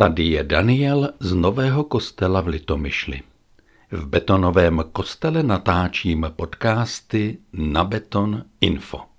Tady je Daniel z Nového kostela v Litomyšli. V betonovém kostele natáčím podcasty na Beton Info.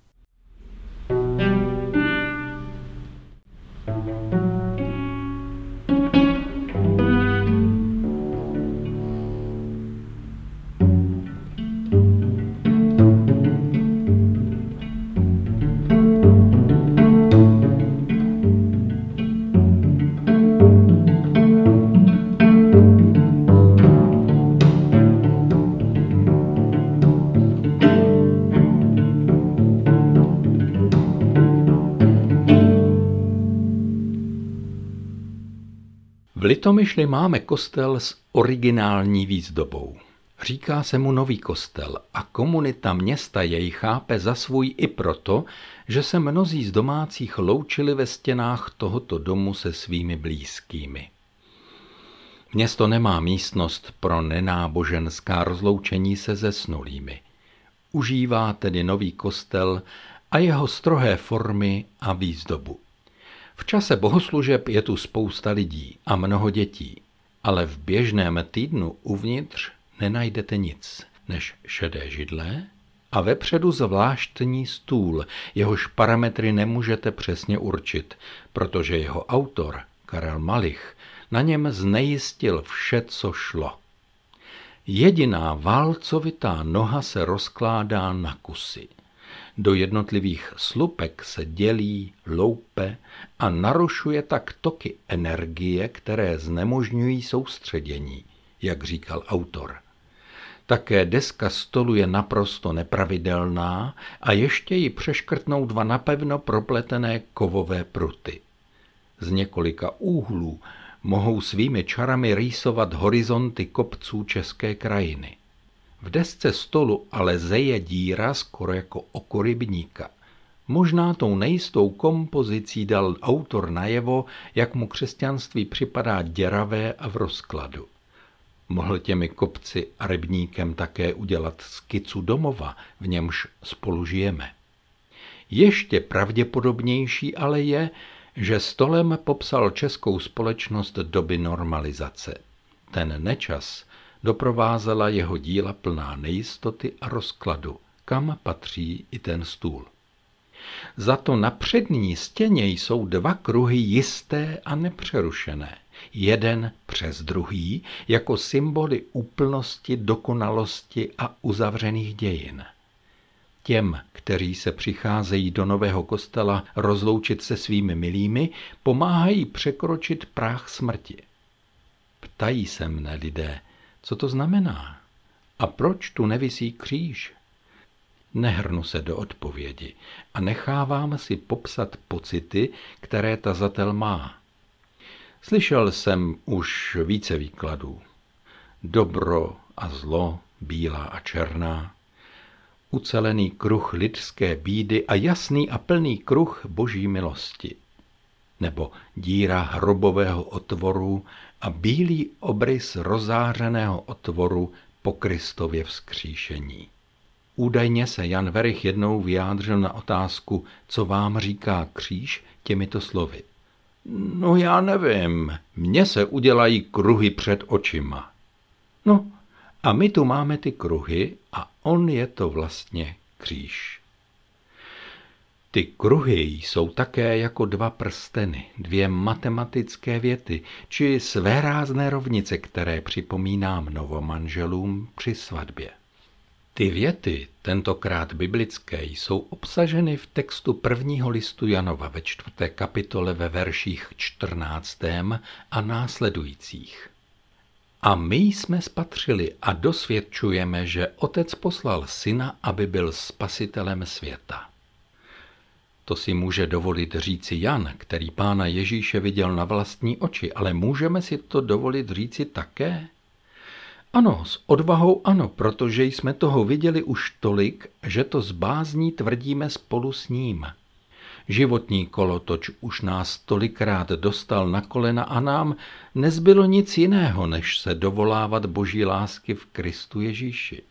V Litomyšli máme kostel s originální výzdobou. Říká se mu Nový kostel a komunita města jej chápe za svůj i proto, že se mnozí z domácích loučili ve stěnách tohoto domu se svými blízkými. Město nemá místnost pro nenáboženská rozloučení se zesnulými. Užívá tedy nový kostel a jeho strohé formy a výzdobu. V čase bohoslužeb je tu spousta lidí a mnoho dětí, ale v běžném týdnu uvnitř nenajdete nic než šedé židle a vepředu zvláštní stůl, jehož parametry nemůžete přesně určit, protože jeho autor, Karel Malich, na něm znejistil vše, co šlo. Jediná válcovitá noha se rozkládá na kusy. Do jednotlivých slupek se dělí, loupe a narušuje tak toky energie, které znemožňují soustředění, jak říkal autor. Také deska stolu je naprosto nepravidelná a ještě ji přeškrtnou dva napevno propletené kovové pruty. Z několika úhlů mohou svými čarami rýsovat horizonty kopců české krajiny. V desce stolu ale zeje díra skoro jako oko rybníka. Možná tou nejistou kompozicí dal autor najevo, jak mu křesťanství připadá děravé a v rozkladu. Mohl těmi kopci a rybníkem také udělat skicu domova, v němž spolu žijeme. Ještě pravděpodobnější ale je, že stolem popsal českou společnost doby normalizace. Ten nečas doprovázela jeho díla plná nejistoty a rozkladu, kam patří i ten stůl. Za to na přední stěně jsou dva kruhy jisté a nepřerušené, jeden přes druhý, jako symboly úplnosti, dokonalosti a uzavřených dějin. Těm, kteří se přicházejí do nového kostela rozloučit se svými milými, pomáhají překročit práh smrti. Ptají se mne lidé, co to znamená a proč tu nevisí kříž. Nehrnu se do odpovědi a nechávám si popsat pocity, které tazatel má. Slyšel jsem už více výkladů. Dobro a zlo, bílá a černá, ucelený kruh lidské bídy a jasný a plný kruh boží milosti. Nebo díra hrobového otvoru a bílý obrys rozářeného otvoru po Kristově vzkříšení. Údajně se Jan Verich jednou vyjádřil na otázku, co vám říká kříž, těmito slovy. No já nevím, mně se udělají kruhy před očima. No a my tu máme ty kruhy a on je to vlastně kříž. Ty kruhy jsou také jako dva prsteny, dvě matematické věty, či svérázné rovnice, které připomínám novomanželům při svatbě. Ty věty, tentokrát biblické, jsou obsaženy v textu prvního listu Janova ve čtvrté kapitole ve verších 14. a následujících. A my jsme spatřili a dosvědčujeme, že Otec poslal Syna, aby byl spasitelem světa. To si může dovolit říci Jan, který pána Ježíše viděl na vlastní oči, ale můžeme si to dovolit říci také? Ano, s odvahou ano, protože jsme toho viděli už tolik, že to z bázní tvrdíme spolu s ním. Životní kolotoč už nás tolikrát dostal na kolena a nám nezbylo nic jiného, než se dovolávat boží lásky v Kristu Ježíši.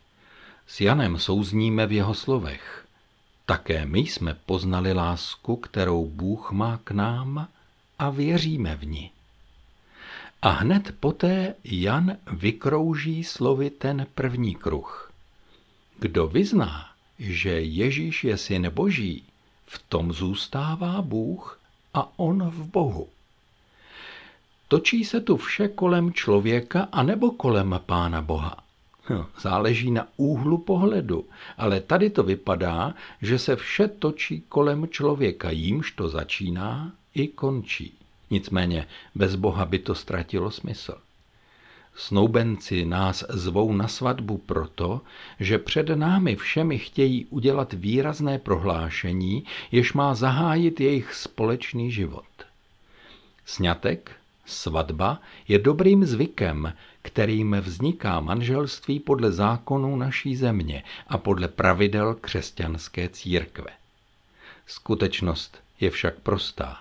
S Janem souzníme v jeho slovech. Také my jsme poznali lásku, kterou Bůh má k nám a věříme v ní. A hned poté Jan vykrouží slovy ten první kruh. Kdo vyzná, že Ježíš je syn Boží, v tom zůstává Bůh a on v Bohu. Točí se tu vše kolem člověka anebo kolem Pána Boha? Hm, záleží na úhlu pohledu, ale tady to vypadá, že se vše točí kolem člověka, jímž to začíná i končí. Nicméně bez Boha by to ztratilo smysl. Snoubenci nás zvou na svatbu proto, že před námi všemi chtějí udělat výrazné prohlášení, jež má zahájit jejich společný život. Sňatek, svatba je dobrým zvykem, kterým vzniká manželství podle zákonů naší země a podle pravidel křesťanské církve. Skutečnost je však prostá.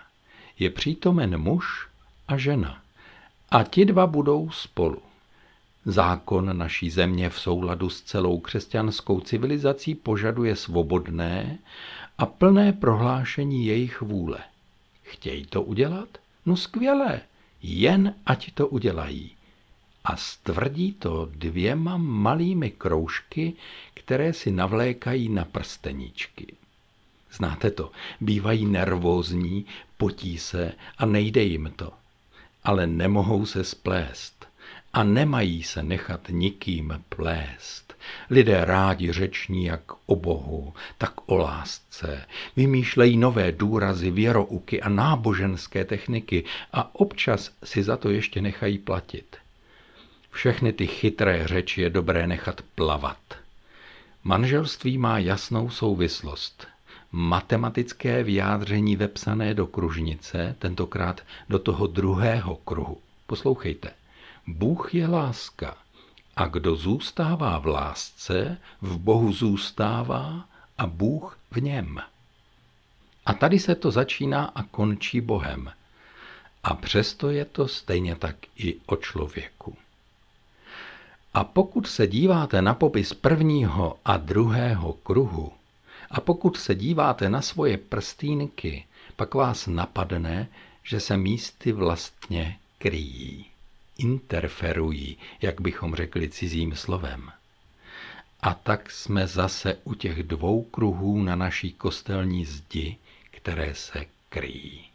Je přítomen muž a žena a ti dva budou spolu. Zákon naší země v souladu s celou křesťanskou civilizací požaduje svobodné a plné prohlášení jejich vůle. Chtějí to udělat? No skvělé, jen ať to udělají. A stvrdí to dvěma malými kroužky, které si navlékají na prsteníčky. Znáte to, bývají nervózní, potí se a nejde jim to ale nemohou se splést a nemají se nechat nikým plést. Lidé rádi řeční jak o Bohu, tak o lásce. Vymýšlejí nové důrazy, věrouky a náboženské techniky a občas si za to ještě nechají platit. Všechny ty chytré řeči je dobré nechat plavat. Manželství má jasnou souvislost matematické vyjádření vepsané do kružnice, tentokrát do toho druhého kruhu. Poslouchejte. Bůh je láska a kdo zůstává v lásce, v Bohu zůstává a Bůh v něm. A tady se to začíná a končí Bohem. A přesto je to stejně tak i o člověku. A pokud se díváte na popis prvního a druhého kruhu, a pokud se díváte na svoje prstínky, pak vás napadne, že se místy vlastně kryjí, interferují, jak bychom řekli cizím slovem. A tak jsme zase u těch dvou kruhů na naší kostelní zdi, které se kryjí.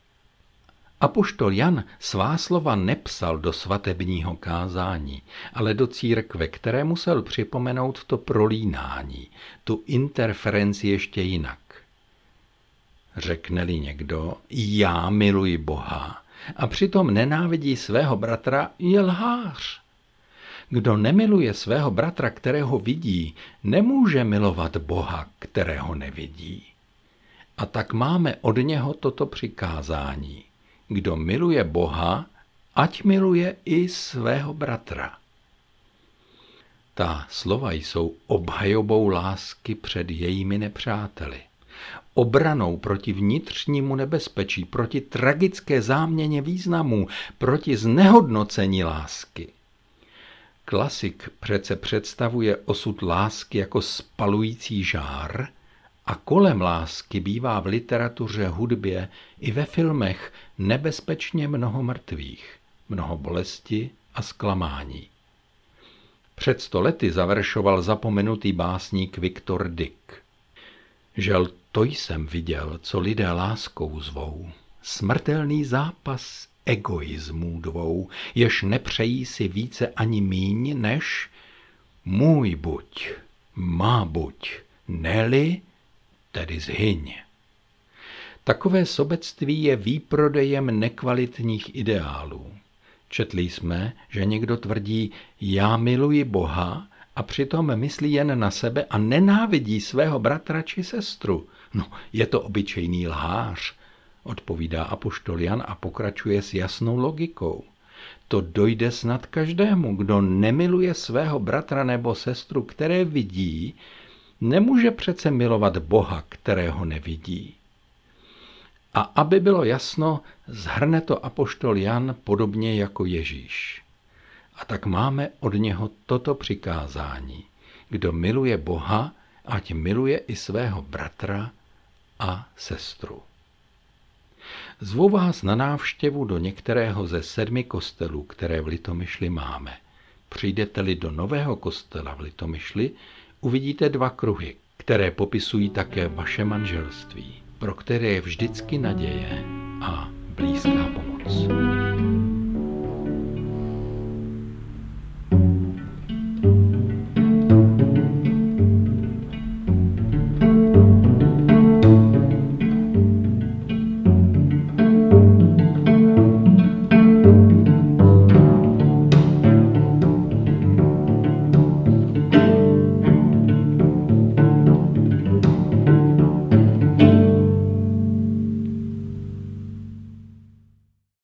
Apoštol Jan svá slova nepsal do svatebního kázání, ale do církve, které musel připomenout to prolínání, tu interferenci ještě jinak. Řekne-li někdo, já miluji Boha, a přitom nenávidí svého bratra, je lhář. Kdo nemiluje svého bratra, kterého vidí, nemůže milovat Boha, kterého nevidí. A tak máme od něho toto přikázání. Kdo miluje Boha, ať miluje i svého bratra. Ta slova jsou obhajobou lásky před jejími nepřáteli, obranou proti vnitřnímu nebezpečí, proti tragické záměně významů, proti znehodnocení lásky. Klasik přece představuje osud lásky jako spalující žár, a kolem lásky bývá v literatuře, hudbě i ve filmech nebezpečně mnoho mrtvých, mnoho bolesti a zklamání. Před sto lety završoval zapomenutý básník Viktor Dick. Žel to jsem viděl, co lidé láskou zvou. Smrtelný zápas egoismů dvou, jež nepřejí si více ani míň, než můj buď, má buď, neli tedy zhyň. Takové sobectví je výprodejem nekvalitních ideálů. Četli jsme, že někdo tvrdí, já miluji Boha a přitom myslí jen na sebe a nenávidí svého bratra či sestru. No, je to obyčejný lhář, odpovídá apoštol Jan a pokračuje s jasnou logikou. To dojde snad každému, kdo nemiluje svého bratra nebo sestru, které vidí, nemůže přece milovat Boha, kterého nevidí. A aby bylo jasno, zhrne to apoštol Jan podobně jako Ježíš. A tak máme od něho toto přikázání. Kdo miluje Boha, ať miluje i svého bratra a sestru. Zvu vás na návštěvu do některého ze sedmi kostelů, které v Litomyšli máme. Přijdete-li do nového kostela v Litomyšli, uvidíte dva kruhy, které popisují také vaše manželství, pro které je vždycky naděje a blízká pomoc.